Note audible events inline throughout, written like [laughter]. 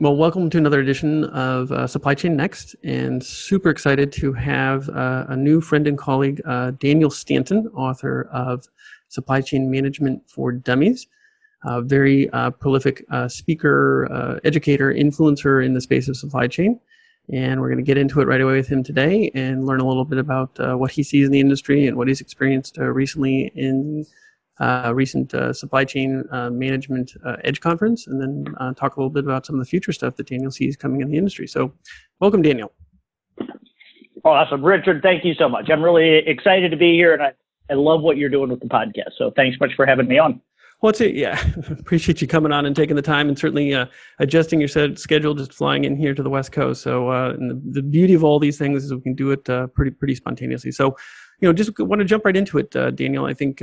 Well, welcome to another edition of uh, Supply Chain Next, and super excited to have uh, a new friend and colleague, uh, Daniel Stanton, author of Supply Chain Management for Dummies. Very uh, prolific uh, speaker, uh, educator, influencer in the space of supply chain. And we're going to get into it right away with him today and learn a little bit about what he sees in the industry and what he's experienced recently in uh, recent uh, supply chain uh, management uh, edge conference, and then uh, talk a little bit about some of the future stuff that Daniel sees coming in the industry. So, welcome, Daniel. Awesome, Richard. Thank you so much. I'm really excited to be here, and I, I love what you're doing with the podcast. So, thanks much for having me on. Well, it's yeah, [laughs] appreciate you coming on and taking the time, and certainly uh, adjusting your schedule, just flying in here to the West Coast. So, the, the, beauty of all these things is we can do it pretty pretty spontaneously. So, you know, just want to jump right into it, Daniel. I think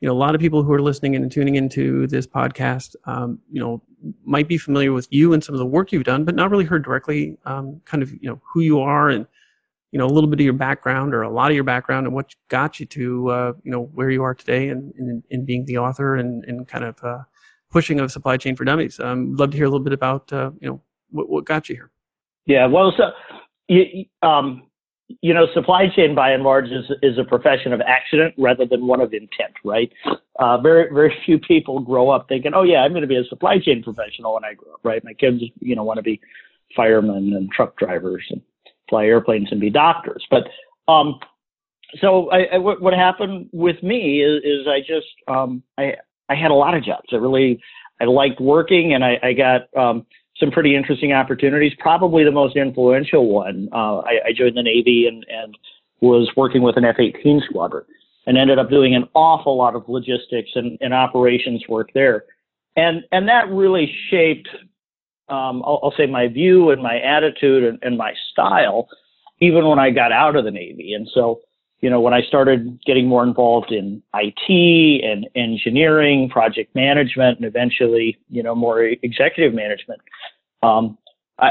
you know, a lot of people who are listening and tuning into this podcast, um, you know, might be familiar with you and some of the work you've done, but not really heard directly, um, kind of, you know, who you are and, you know, a little bit of your background or a lot of your background and what got you to, uh, you know, where you are today and in, in, being the author and, and kind of uh, pushing of supply chain for dummies. Um, love to hear a little bit about, uh, you know, what, what got you here. Yeah, well, so you, um, you know, supply chain by and large is, is a profession of accident rather than one of intent, right? Uh, very, very [laughs] few people grow up thinking, oh yeah, I'm going to be a supply chain professional when I grow up, right? My kids, you know, want to be firemen and truck drivers and fly airplanes and be doctors. But, um, so I, I, what, what happened with me is, is I just, um, I, I had a lot of jobs. I really, I liked working and I, I got, um, some pretty interesting opportunities. Probably the most influential one. Uh, I, I, joined the Navy and, and was working with an F-18 squadron and ended up doing an awful lot of logistics and, and operations work there. And, and that really shaped, um, I'll, I'll, say my view and my attitude and, and my style, even when I got out of the Navy. And so, you know, when I started getting more involved in IT and engineering, project management, and eventually, you know, more executive management, um, I,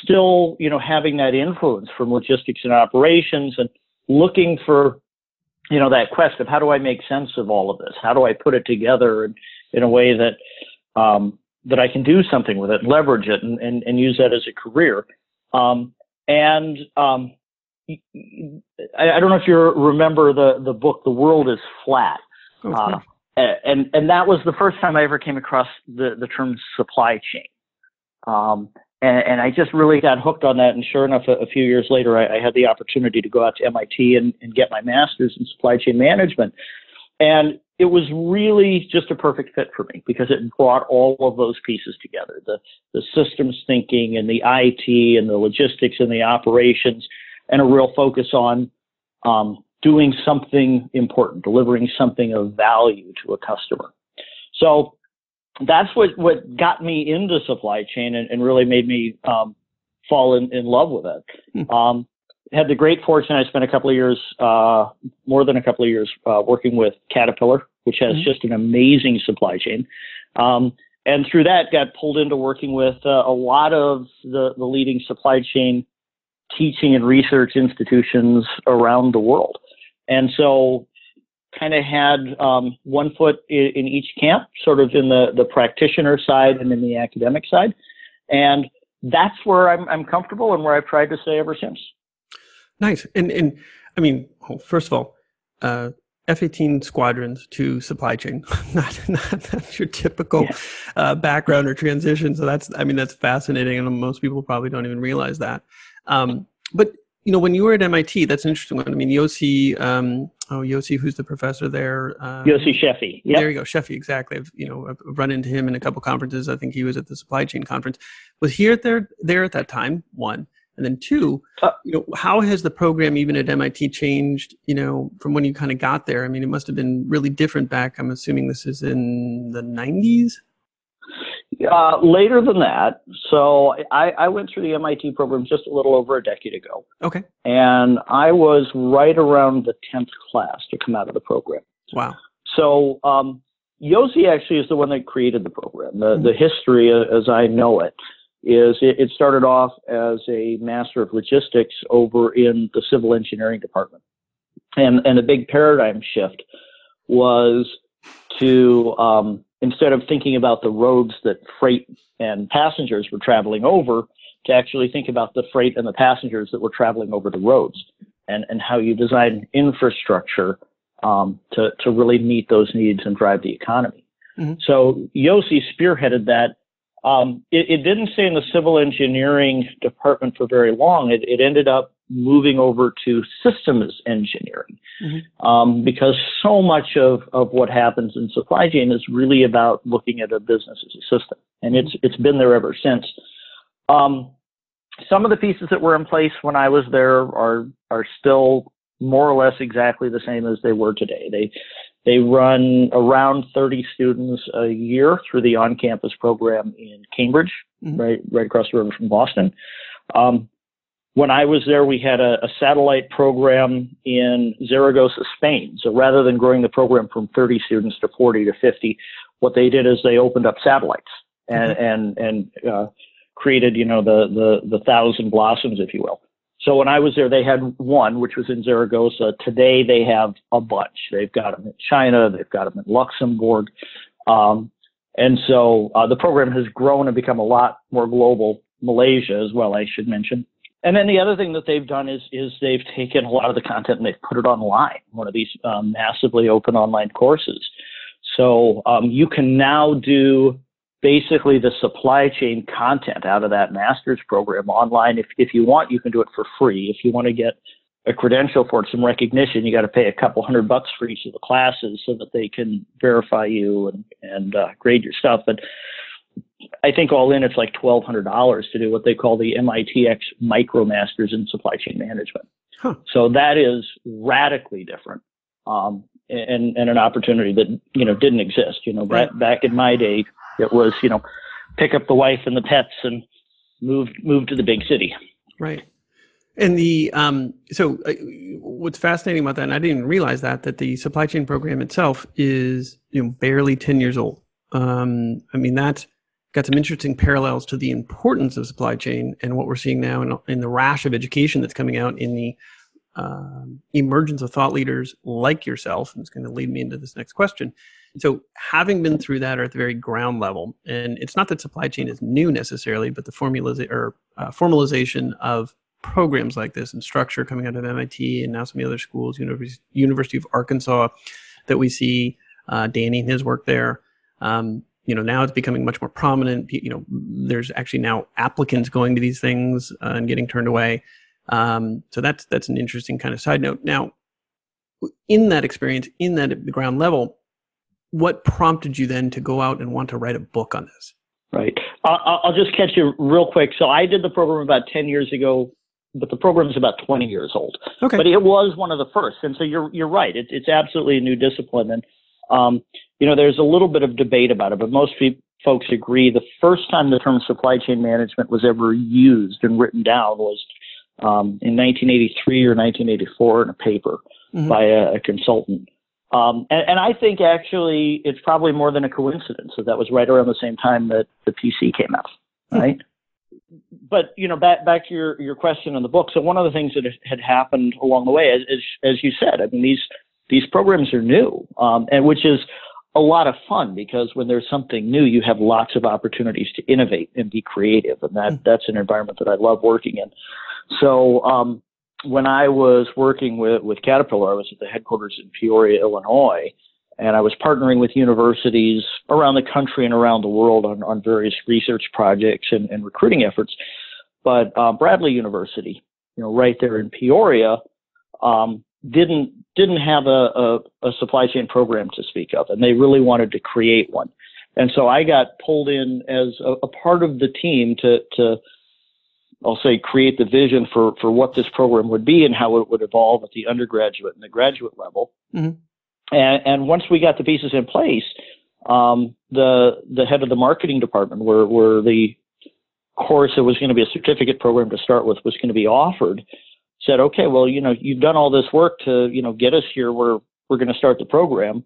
still, you know, having that influence from logistics and operations and looking for, you know, that quest of how do I make sense of all of this? How do I put it together in, in a way that, um, that I can do something with it, leverage it, and, and, and use that as a career. Um, and um, I, don't know if you remember the the book The World Is Flat. Oh, uh, and and that was the first time I ever came across the the term supply chain. Um, and, and, I just really got hooked on that. And sure enough, a, a few years later, I, I, had the opportunity to go out to MIT and, and get my master's in supply chain management. And it was really just a perfect fit for me because it brought all of those pieces together the, the systems thinking and the IT and the logistics and the operations and a real focus on um, doing something important, delivering something of value to a customer. So that's what, what got me into supply chain and, and really made me um, fall in, in love with it. Hmm. Um, had the great fortune, I spent a couple of years, uh, more than a couple of years, uh, working with Caterpillar, which has mm-hmm. just an amazing supply chain. Um, and through that, got pulled into working with uh, a lot of the, the leading supply chain teaching and research institutions around the world. And so kind of had um, one foot in, in, each camp, sort of in the, the practitioner side and in the academic side. And that's where I'm, I'm comfortable and where I've tried to stay ever since. Nice. And, and I mean, first of all, uh, F-18 squadrons to supply chain, [laughs] not, not, not your typical yeah. uh, background or transition. So that's, I mean, that's fascinating. And most people probably don't even realize that. Um, but you know, when you were at MIT, that's an interesting one. I mean, Yossi, um, oh, Yossi, who's the professor there? Um, Yossi Sheffi. Yep. There you go, Sheffi. Exactly. I've, you know, I've run into him in a couple conferences. I think he was at the supply chain conference. Was here at there there at that time? One, and then two. Uh, you know, how has the program even at MIT changed? You know, from when you kind of got there. I mean, it must have been really different back. I'm assuming this is in the 90s. Uh, later than that, so I, I, went through the MIT program just a little over a decade ago. Okay. And I was right around the 10th class to come out of the program. Wow. So um, Yossi actually is the one that created the program. The, the history, uh, as I know it, is it, it started off as a master of logistics over in the civil engineering department. And, and a big paradigm shift was to um, instead of thinking about the roads that freight and passengers were traveling over, to actually think about the freight and the passengers that were traveling over the roads and, and how you design infrastructure um, to, to really meet those needs and drive the economy. Mm-hmm. So Yossi spearheaded that. Um, it, it, didn't stay in the civil engineering department for very long. It, it ended up moving over to systems engineering mm-hmm. um, because so much of, of what happens in supply chain is really about looking at a business as a system, and it's it's been there ever since. Um, some of the pieces that were in place when I was there are are still more or less exactly the same as they were today. They they run around 30 students a year through the on-campus program in Cambridge, mm-hmm. right right across the river from Boston. Um, when I was there, we had a, a, satellite program in Zaragoza, Spain. So rather than growing the program from 30 students to 40 to 50, what they did is they opened up satellites and mm-hmm. and and uh, created, you know, the the the thousand blossoms, if you will. So when I was there, they had one, which was in Zaragoza. Today they have a bunch. They've got them in China. They've got them in Luxembourg. Um, and so uh, the program has grown and become a lot more global. Malaysia as well, I should mention. And then the other thing that they've done is is they've taken a lot of the content and they've put it online, one of these um, massively open online courses. So um, you can now do basically the supply chain content out of that master's program online. If if you want, you can do it for free. If you want to get a credential for it, some recognition, you got to pay a couple hundred bucks for each of the classes so that they can verify you and and uh, grade your stuff. But I think all in, it's like twelve hundred dollars to do what they call the MITx MicroMasters in Supply Chain Management. Huh. So that is radically different, um, and and an opportunity that you know didn't exist. You know, right. back back in my day, it was you know, pick up the wife and the pets and move move to the big city. Right. And the um, so uh, what's fascinating about that, and I didn't realize that that the supply chain program itself is you know barely ten years old. Um, I mean that's got some interesting parallels to the importance of supply chain and what we're seeing now in, in the rash of education that's coming out in the uh, emergence of thought leaders like yourself. And it's going to lead me into this next question. So, having been through that or at the very ground level, and it's not that supply chain is new necessarily, but the formula or uh, formalization of programs like this and structure coming out of MIT and now some of the other schools, University, University of Arkansas, that we see uh, Danny and his work there. Um, you know now it's becoming much more prominent you know there's actually now applicants going to these things uh, and getting turned away um, so that's that's an interesting kind of side note. Now in that experience in that the ground level what prompted you then to go out and want to write a book on this? Right. I'll, I'll just catch you real quick. So i did the program about 10 years ago but the program is about 20 years old. Okay. but it was one of the first. And so you're you're right. It, it's absolutely a new discipline. And um, you know, there's a little bit of debate about it, but most folks agree the first time the term supply chain management was ever used and written down was um, in 1983 or 1984 in a paper mm-hmm. by a, a consultant. Um, and, and, I think actually it's probably more than a coincidence that that was right around the same time that the PC came out, hmm. right? but you know, back back to your your question on the book. So one of the things that had happened along the way, as as, as you said, I mean these these programs are new, um, and which is a lot of fun because when there's something new, you have lots of opportunities to innovate and be creative, and that mm-hmm. that's an environment that I love working in. So um, when I was working with with Caterpillar, I was at the headquarters in Peoria, Illinois, and I was partnering with universities around the country and around the world on, on various research projects and, and recruiting efforts. But uh, Bradley University, you know, right there in Peoria, um, didn't didn't have a, a, a, supply chain program to speak of, and they really wanted to create one. And so I got pulled in as a, a part of the team to to I'll say create the vision for for what this program would be and how it would evolve at the undergraduate and the graduate level. Mm-hmm. And, and once we got the pieces in place, um, the the head of the marketing department, where where the course that was going to be a certificate program to start with was going to be offered, said, okay, well, you know, you've done all this work to, you know, get us here where we're going to start the program.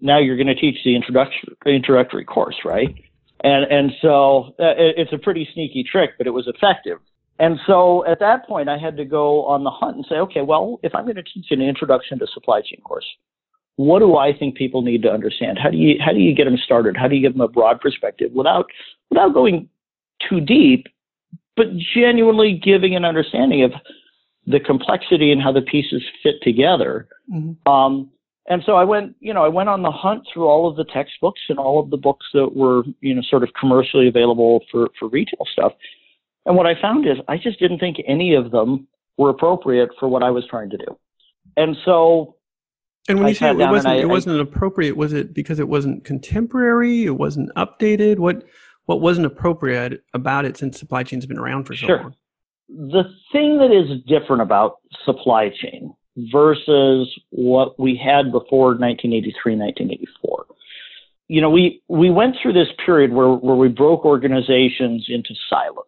Now you're going to teach the introduction, introductory course, right? And, and so uh, it's a pretty sneaky trick, but it was effective. And so at that point, I had to go on the hunt and say, okay, well, if I'm going to teach an introduction to supply chain course, what do I think people need to understand? How do you how do you get them started? How do you give them a broad perspective without without going too deep, but genuinely giving an understanding of the complexity and how the pieces fit together. Mm-hmm. Um, and so I went, you know, I went on the hunt through all of the textbooks and all of the books that were, you know, sort of commercially available for, for retail stuff. And what I found is I just didn't think any of them were appropriate for what I was trying to do. And so and when I you say it wasn't, I, it wasn't appropriate, was it because it wasn't contemporary? It wasn't updated? What what wasn't appropriate about it since supply chain's been around for so sure. long? The thing that is different about supply chain versus what we had before 1983, 1984. You know, we, we went through this period where, where we broke organizations into silos.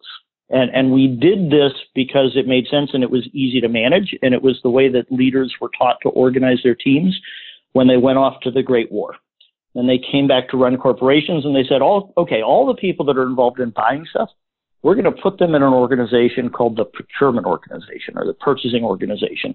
And, and we did this because it made sense and it was easy to manage. And it was the way that leaders were taught to organize their teams when they went off to the Great War. Then they came back to run corporations and they said, all, okay, all the people that are involved in buying stuff, we're going to put them in an organization called the procurement organization or the purchasing organization.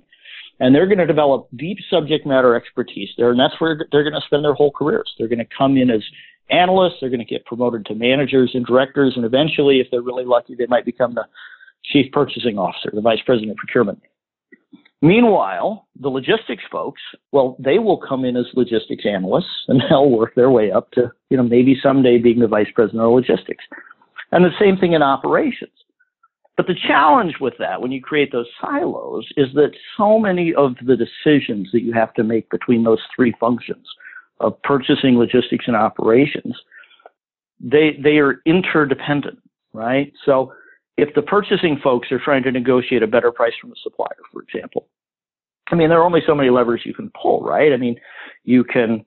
And they're going to develop deep subject matter expertise there. And that's where they're going to spend their whole careers. They're going to come in as analysts. They're going to get promoted to managers and directors. And eventually, if they're really lucky, they might become the chief purchasing officer, the vice president of procurement. Meanwhile, the logistics folks, well, they will come in as logistics analysts and they'll work their way up to, you know, maybe someday being the vice president of logistics. And the same thing in operations. But the challenge with that, when you create those silos, is that so many of the decisions that you have to make between those three functions of purchasing, logistics, and operations, they, they are interdependent, right? So if the purchasing folks are trying to negotiate a better price from a supplier, for example, I mean, there are only so many levers you can pull, right? I mean, you can,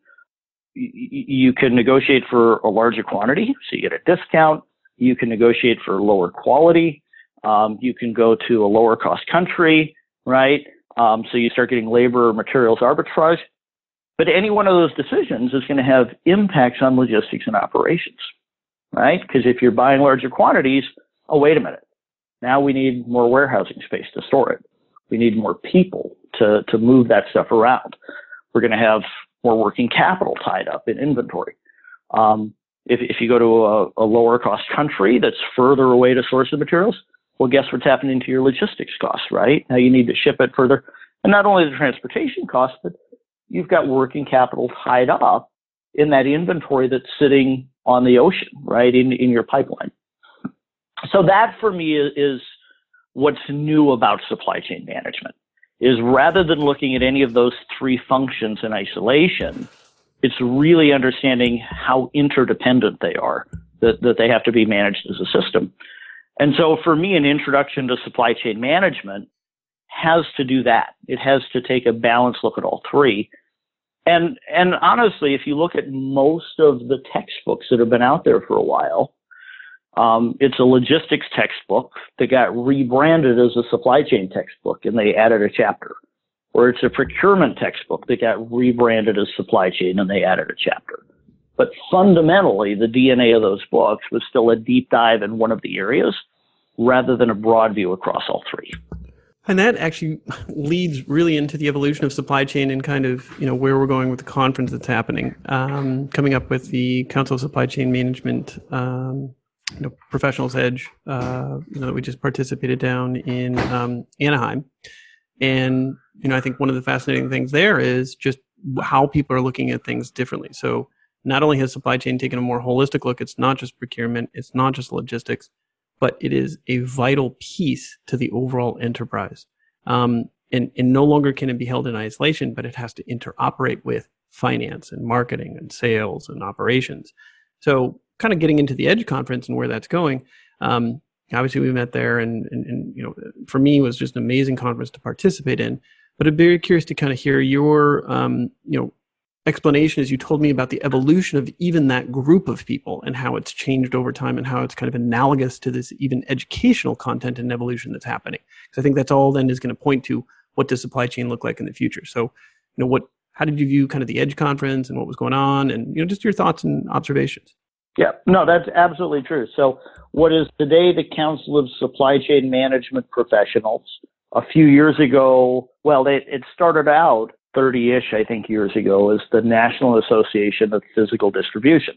you can negotiate for a larger quantity, so you get a discount. You can negotiate for lower quality. Um, you can go to a lower cost country, right? Um, so you start getting labor or materials arbitrage. But any one of those decisions is going to have impacts on logistics and operations, right? Because if you're buying larger quantities, oh, wait a minute. Now we need more warehousing space to store it. We need more people to, to move that stuff around. We're going to have more working capital tied up in inventory. Um, if, if you go to a, a lower cost country that's further away to source the materials, well, guess what's happening to your logistics costs, right? Now you need to ship it further. And not only the transportation costs, but you've got working capital tied up in that inventory that's sitting on the ocean, right, in, in your pipeline. So that for me is, what's new about supply chain management is rather than looking at any of those three functions in isolation, it's really understanding how interdependent they are, that, that they have to be managed as a system. And so for me, an introduction to supply chain management has to do that. It has to take a balanced look at all three. And, and honestly, if you look at most of the textbooks that have been out there for a while, um, it's a logistics textbook that got rebranded as a supply chain textbook and they added a chapter. Or it's a procurement textbook that got rebranded as supply chain and they added a chapter. But fundamentally, the DNA of those books was still a deep dive in one of the areas rather than a broad view across all three. And that actually leads really into the evolution of supply chain and kind of you know where we're going with the conference that's happening. Um, coming up with the Council of Supply Chain Management, um, you know, Professionals Edge, uh, you know, that we just participated down in um, Anaheim, and you know I think one of the fascinating things there is just how people are looking at things differently. So not only has supply chain taken a more holistic look, it's not just procurement, it's not just logistics, but it is a vital piece to the overall enterprise. Um, and, and no longer can it be held in isolation, but it has to interoperate with finance and marketing and sales and operations. So, kind of getting into the Edge conference and where that's going. Um, obviously, we met there, and, and, and you know, for me, it was just an amazing conference to participate in. But I'm very curious to kind of hear your, um, you know, explanation is you told me about the evolution of even that group of people and how it's changed over time and how it's kind of analogous to this even educational content and evolution that's happening. Because I think that's all then is going to point to what does supply chain look like in the future. So, you know, what how did you view kind of the Edge conference and what was going on, and you know, just your thoughts and observations. Yeah, no, that's absolutely true. So, what is today the Council of Supply Chain Management Professionals? A few years ago, well, it, it started out 30-ish, I think, years ago is the National Association of Physical Distribution,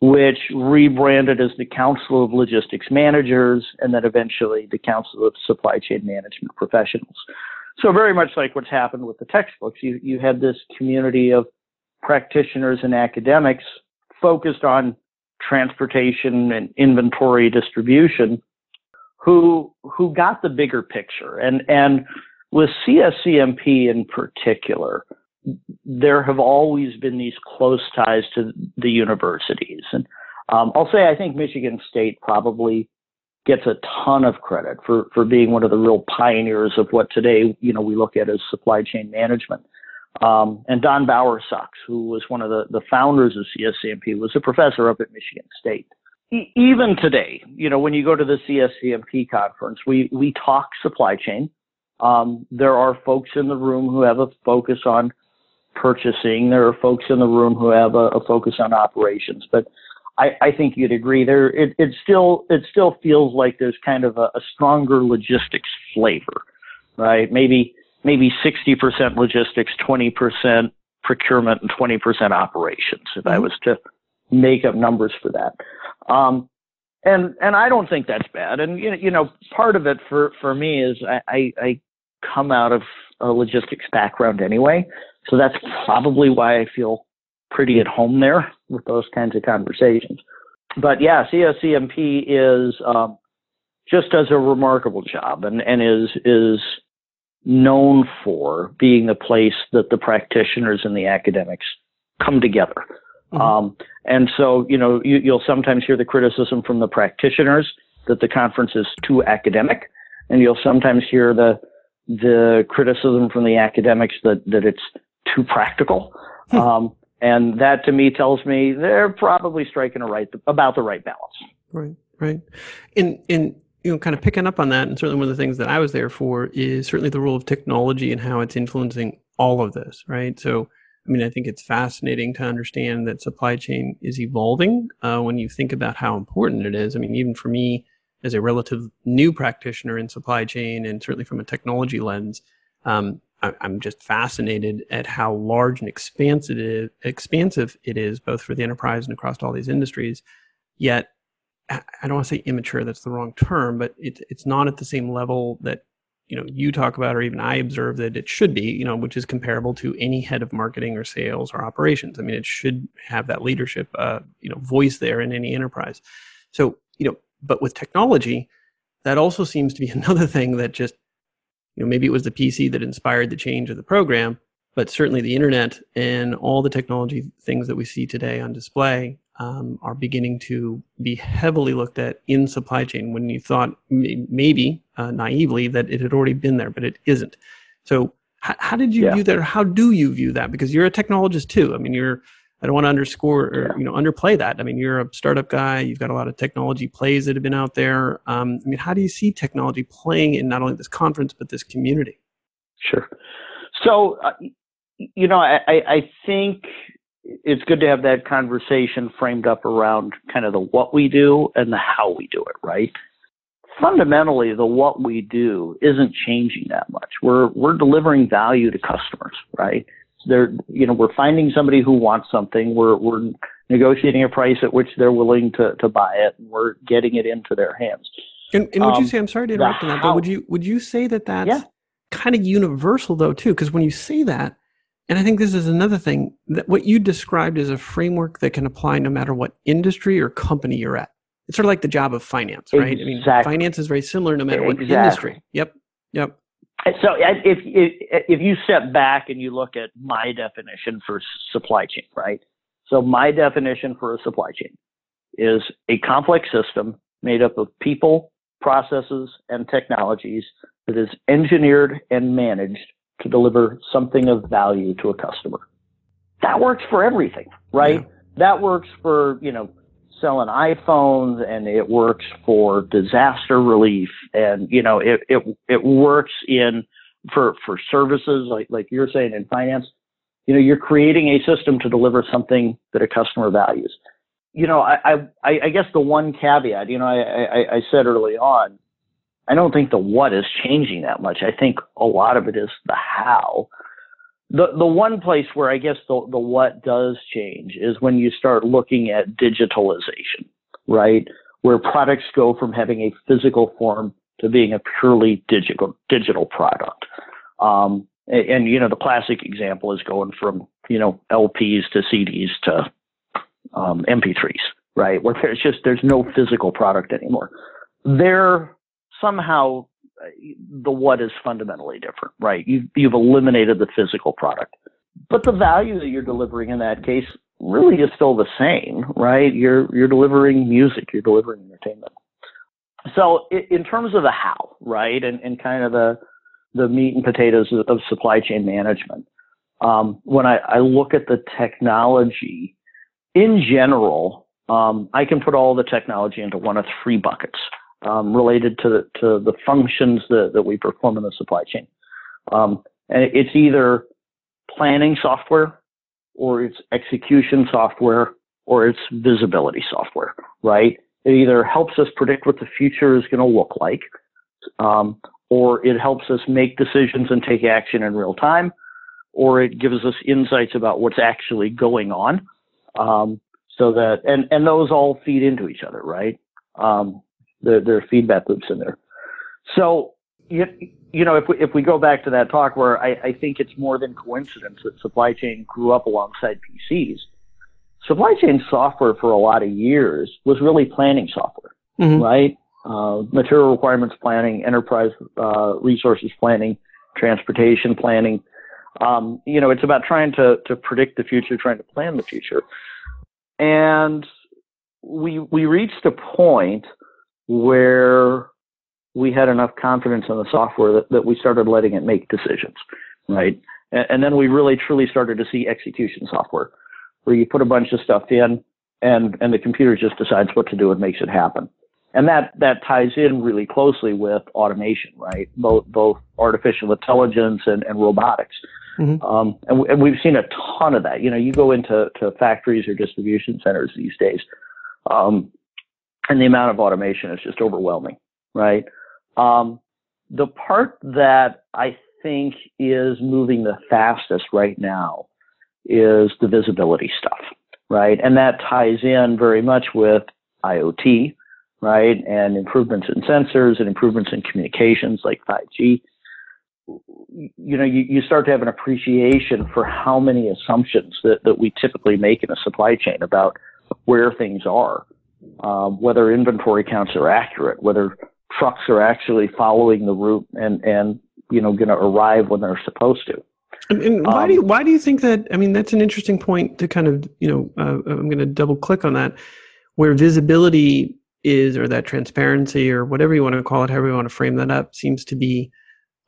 which rebranded as the Council of Logistics Managers and then eventually the Council of Supply Chain Management Professionals. So very much like what's happened with the textbooks, you, you had this community of practitioners and academics focused on transportation and inventory distribution who who got the bigger picture and and with CSCMP in particular there have always been these close ties to the universities and um, I'll say I think Michigan State probably gets a ton of credit for for being one of the real pioneers of what today you know we look at as supply chain management um, and Don Bowersox, who was one of the, the founders of CSCMP, was a professor up at Michigan State. E- even today, you know, when you go to the CSCMP conference, we, we talk supply chain. Um, there are folks in the room who have a focus on purchasing. There are folks in the room who have a, a focus on operations. But I, I think you'd agree there. It, it still it still feels like there's kind of a, a stronger logistics flavor, right? Maybe maybe 60% logistics, 20% procurement, and 20% operations, if mm-hmm. I was to make up numbers for that. Um, and and I don't think that's bad. And you know, you know, part of it for for me is I, I, I come out of a logistics background anyway, so that's probably why I feel pretty at home there with those kinds of conversations. But yeah, CSCMP is um, just does a remarkable job and and is is known for being the place that the practitioners and the academics come together. Mm-hmm. Um, and so, you know, you, you'll sometimes hear the criticism from the practitioners that the conference is too academic, and you'll sometimes hear the the criticism from the academics that that it's too practical. Hmm. Um, and that to me tells me they're probably striking a right about the right balance. Right, right. In in you know, kind of picking up on that, and certainly one of the things that I was there for is certainly the role of technology and how it's influencing all of this, right? So, I mean, I think it's fascinating to understand that supply chain is evolving uh, when you think about how important it is. I mean, even for me as a relative new practitioner in supply chain, and certainly from a technology lens, um, I, am just fascinated at how large and expansive expansive it is, both for the enterprise and across all these industries. Yet I don't want to say immature. That's the wrong term, but it's it's not at the same level that you know you talk about, or even I observe that it should be. You know, which is comparable to any head of marketing or sales or operations. I mean, it should have that leadership, uh, you know, voice there in any enterprise. So you know, but with technology, that also seems to be [laughs] another thing that just you know maybe it was the PC that inspired the change of the program, but certainly the internet and all the technology things that we see today on display um, are beginning to be heavily looked at in supply chain when you thought maybe uh, naively that it had already been there, but it isn't. So, h- how did you yeah. view that, or how do you view that? Because you're a technologist too. I mean, you're. I don't want to underscore or yeah. you know underplay that. I mean, you're a startup guy. You've got a lot of technology plays that have been out there. Um, I mean, how do you see technology playing in not only this conference but this community? Sure. So, uh, you know, I, I think it's good to have that conversation framed up around kind of the what we do and the how we do it, right? Fundamentally, the what we do isn't changing that much. We're we're delivering value to customers, right? They're you know we're finding somebody who wants something. We're we're negotiating a price at which they're willing to to buy it, and we're getting it into their hands. And, and would um, you say I'm sorry to interrupt that, but would you would you say that that's yeah. kind of universal though too? Because when you say that and I think this is another thing that what you described is a framework that can apply no matter what industry or company you're at. It's sort of like the job of finance, right? Exactly. I mean, finance is very similar no matter what exactly. industry. Yep. Yep. So if, if if you step back and you look at my definition for supply chain, right? So my definition for a supply chain is a complex system made up of people, processes, and technologies that is engineered and managed to deliver something of value to a customer. That works for everything, right? Yeah. That works for, you know, selling iPhones and it works for disaster relief and, you know, it, it, it works in, for, for services like, like you're saying in finance. You know, you're creating a system to deliver something that a customer values. You know, I, I, I guess the one caveat, you know, I, I, I said early on, I don't think the what is changing that much. I think a lot of it is the how. the the one place where I guess the the what does change is when you start looking at digitalization, right? Where products go from having a physical form to being a purely digital digital product. Um, and, and, you know the classic example is going from you know LPs to CDs to um, MP3s, right? Where there's just there's no physical product anymore. There somehow the what is fundamentally different, right? You've, you've eliminated the physical product. But the value that you're delivering in that case really is still the same, right? You're, you're delivering music, you're delivering entertainment. So in terms of the how, right, and, and kind of the, the meat and potatoes of, of supply chain management, um, when I, I look at the technology in general, um, I can put all the technology into one of three buckets um, related to the, to the functions that, that we perform in the supply chain. Um, and it's either planning software or it's execution software or it's visibility software, right? It either helps us predict what the future is going to look like, um, or it helps us make decisions and take action in real time, or it gives us insights about what's actually going on. Um, so that, and, and those all feed into each other, right? Um, there, there are feedback loops in there. So, you, you know, if we, if we go back to that talk where I, I think it's more than coincidence that supply chain grew up alongside PCs, supply chain software for a lot of years was really planning software, mm-hmm. right? Uh, material requirements planning, enterprise uh, resources planning, transportation planning. Um, you know, it's about trying to, to predict the future, trying to plan the future. And we, we reached a point where we had enough confidence in the software that, that we started letting it make decisions, right? And, and then we really truly started to see execution software where you put a bunch of stuff in and, and the computer just decides what to do and makes it happen. And that, that ties in really closely with automation, right? Both, both artificial intelligence and, and robotics. Mm-hmm. Um, and, and, we've seen a ton of that. You know, you go into to factories or distribution centers these days, um, and the amount of automation is just overwhelming, right? Um, the part that I think is moving the fastest right now is the visibility stuff, right? And that ties in very much with IoT, right? And improvements in sensors and improvements in communications like 5G. You know, you, you start to have an appreciation for how many assumptions that, that we typically make in a supply chain about where things are um, whether inventory counts are accurate, whether trucks are actually following the route and and you know going to arrive when they're supposed to. And, and why um, do you, why do you think that? I mean, that's an interesting point to kind of you know uh, I'm going to double click on that, where visibility is or that transparency or whatever you want to call it, however you want to frame that up, seems to be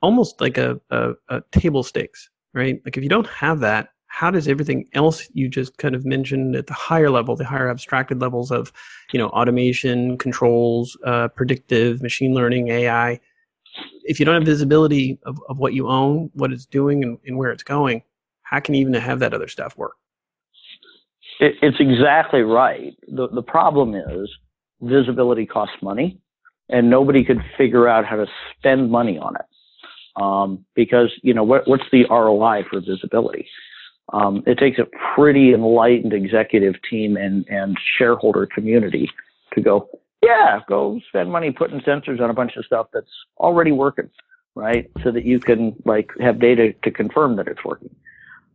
almost like a, a, a table stakes, right? Like if you don't have that, how does everything else you just kind of mentioned at the higher level, the higher abstracted levels of, you know, automation, controls, uh, predictive, machine learning, AI, if you don't have visibility of, of what you own, what it's doing, and, and where it's going, how can you even have that other stuff work? It, it's exactly right. The, the problem is visibility costs money, and nobody could figure out how to spend money on it. Um, because you know what, what's the ROI for visibility? Um, it takes a pretty enlightened executive team and, and shareholder community to go, yeah, go spend money putting sensors on a bunch of stuff that's already working, right? So that you can like have data to confirm that it's working.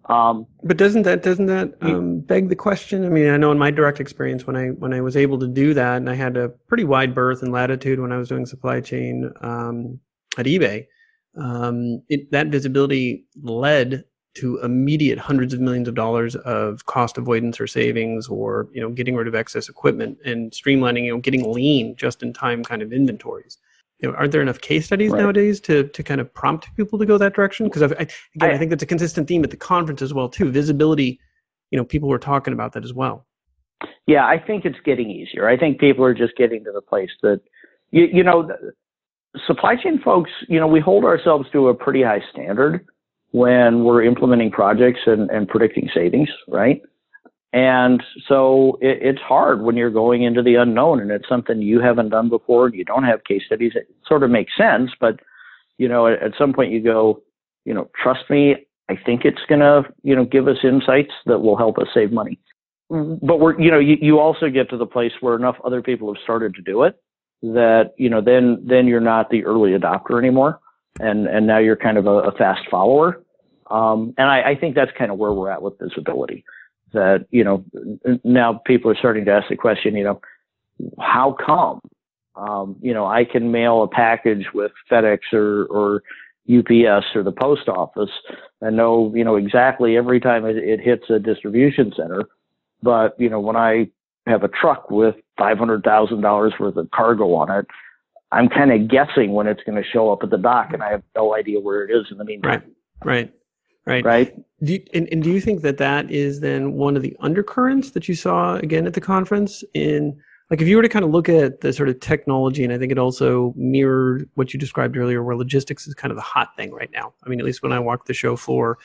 Um, but doesn't that doesn't that um, beg the question? I mean, I know in my direct experience when I when I was able to do that, and I had a pretty wide berth and latitude when I was doing supply chain um, at eBay. Um, it, that visibility led to immediate hundreds of millions of dollars of cost avoidance or savings or you know getting rid of excess equipment and streamlining you know getting lean just in time kind of inventories. You know aren't there enough case studies right. nowadays to to kind of prompt people to go that direction? Because I, again I, I think that's a consistent theme at the conference as well too visibility you know people were talking about that as well. Yeah i think it's getting easier. I think people are just getting to the place that you, you know supply chain folks you know we hold ourselves to a pretty high standard when we're implementing projects and, and predicting savings, right? And so it, it's hard when you're going into the unknown and it's something you haven't done before and you don't have case studies. It sort of makes sense, but you know, at, at some point you go, you know, trust me, I think it's to, you know, give us insights that will help us save money. But we're, you know, you, you also get to the place where enough other people have started to do it that, you know, then, then you're not the early adopter anymore. And, and now you're kind of a, a fast follower. Um, and I, I think that's kind of where we're at with visibility that, you know, now people are starting to ask the question, you know, how come? Um, you know, I can mail a package with FedEx or, or UPS or the post office and know, you know, exactly every time it, it hits a distribution center. But, you know, when I have a truck with $500,000 worth of cargo on it, I'm kind of guessing when it's going to show up at the dock and I have no idea where it is in the meantime. Right. Right. Right. Right. Do you, and, and do you think that that is then one of the undercurrents that you saw again at the conference in like if you were to kind of look at the sort of technology and i think it also mirrored what you described earlier where logistics is kind of the hot thing right now i mean at least when i walked the show floor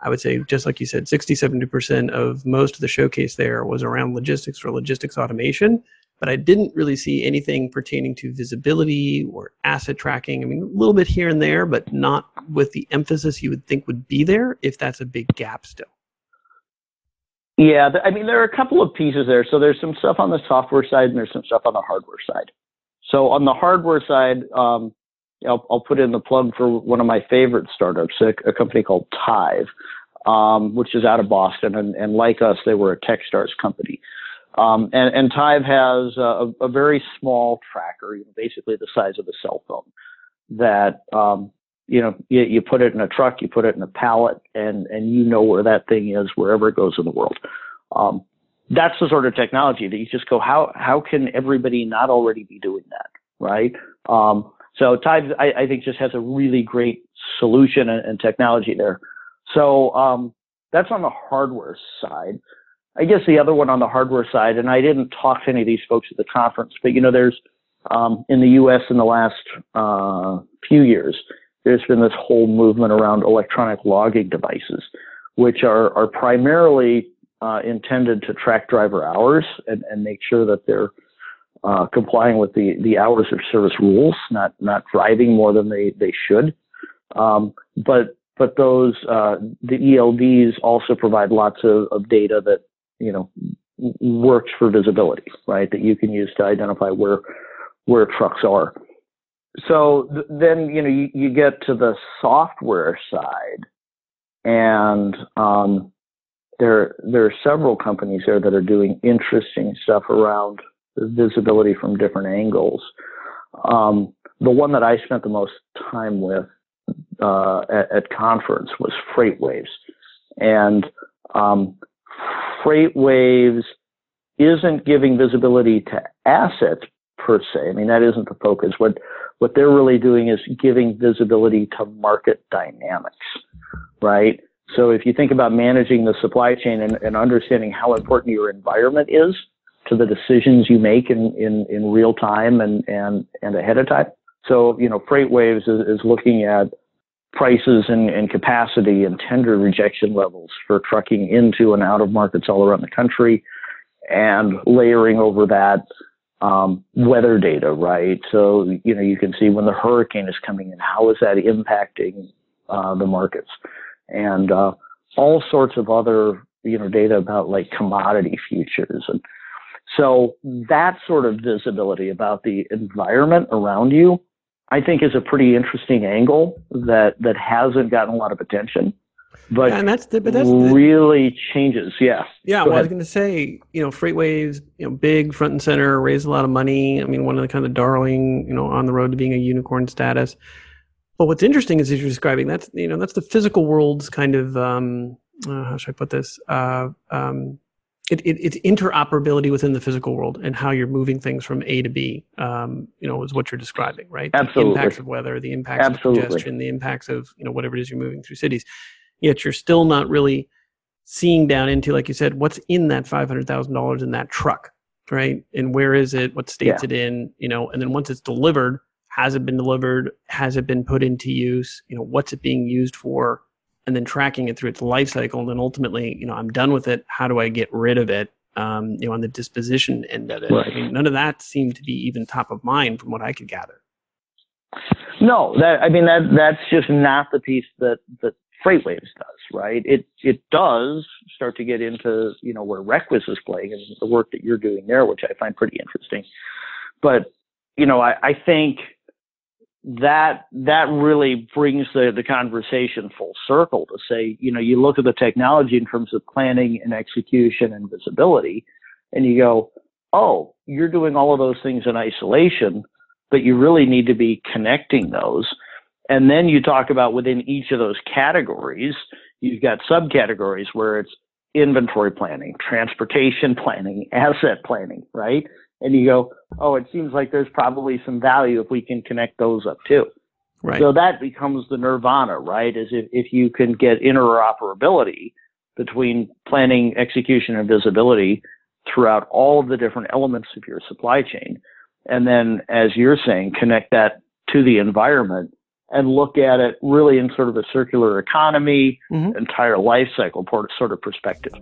i would say just like you said 60 70% of most of the showcase there was around logistics or logistics automation but I didn't really see anything pertaining to visibility or asset tracking. I mean, a little bit here and there, but not with the emphasis you would think would be there if that's a big gap still. Yeah, I mean, there are a couple of pieces there. So there's some stuff on the software side and there's some stuff on the hardware side. So on the hardware side, um, I'll, I'll, put in the plug for one of my favorite startups, a, a company called Tive, um, which is out of Boston. And, and like us, they were a Techstars company. Um, and, and Tive has a, a, very small tracker, basically the size of a cell phone, that um, you know you, you, put it in a truck, you put it in a pallet, and and you know where that thing is wherever it goes in the world. Um, that's the sort of technology that you just go, how how can everybody not already be doing that, right? Um, so Tive, I, I, think, just has a really great solution and, and technology there. So um, that's on the hardware side. I guess the other one on the hardware side, and I didn't talk to any of these folks at the conference, but you know, there's um, in the U.S. in the last uh, few years, there's been this whole movement around electronic logging devices, which are are primarily uh, intended to track driver hours and, and make sure that they're uh, complying with the, the hours of service rules, not not driving more than they they should. Um, but but those uh, the ELDs also provide lots of, of data that you know, works for visibility, right? That you can use to identify where where trucks are. So th- then, you know, you, you get to the software side, and um, there there are several companies there that are doing interesting stuff around visibility from different angles. Um, the one that I spent the most time with uh, at, at, conference was FreightWaves, and um, FreightWaves isn't giving visibility to assets per se. I mean, that isn't the focus. What what they're really doing is giving visibility to market dynamics, right? So if you think about managing the supply chain and, and understanding how important your environment is to the decisions you make in, in, in real time and, and, and ahead of time. So, you know, FreightWaves is, is looking at prices and, and, capacity and tender rejection levels for trucking into and out of markets all around the country and layering over that um, weather data, right? So, you know, you can see when the hurricane is coming in, how is that impacting uh, the markets? And uh, all sorts of other, you know, data about like commodity futures. And so that sort of visibility about the environment around you I think is a pretty interesting angle that that hasn't gotten a lot of attention, but, yeah, and that's the, but that's really changes. Yeah. Yeah. Well. I was going to say, you know, FreightWaves, you know, big front and center, raised a lot of money. I mean, one of the kind of darling, you know, on the road to being a unicorn status. But what's interesting is as you're describing, that's you know, that's the physical world's kind of um, uh, how should I put this? Uh, um, it, it, it's interoperability within the physical world and how you're moving things from A to B. Um, you know, is what you're describing, right? Absolutely. The impacts of weather, the impacts Absolutely. of congestion, the impacts of you know whatever it is you're moving through cities. Yet you're still not really seeing down into, like you said, what's in that five hundred thousand dollars in that truck, right? And where is it? What state's yeah. it in? You know, and then once it's delivered, has it been delivered? Has it been put into use? You know, what's it being used for? And then tracking it through its life cycle and then ultimately you know i'm done with it how do i get rid of it um, you know on the disposition end of it right. i mean none of that seemed to be even top of mind from what i could gather no that i mean that that's just not the piece that that FreightWaves does, right? It it does start to get into you know where Requis is playing and the work that you're doing there, which I find pretty interesting. But you know, I, I think that that really brings the, the conversation full circle to say, you know, you look at the technology in terms of planning and execution and visibility, and you go, oh, you're doing all of those things in isolation, but you really need to be connecting those. And then you talk about within each of those categories, you've got subcategories where it's inventory planning, transportation planning, asset planning, right? And you go, oh, it seems like there's probably some value if we can connect those up too. Right. So that becomes the nirvana, right? Is if, if you can get interoperability between planning, execution, and visibility throughout all of the different elements of your supply chain. And then, as you're saying, connect that to the environment and look at it really in sort of a circular economy, mm-hmm. entire life cycle sort of perspective.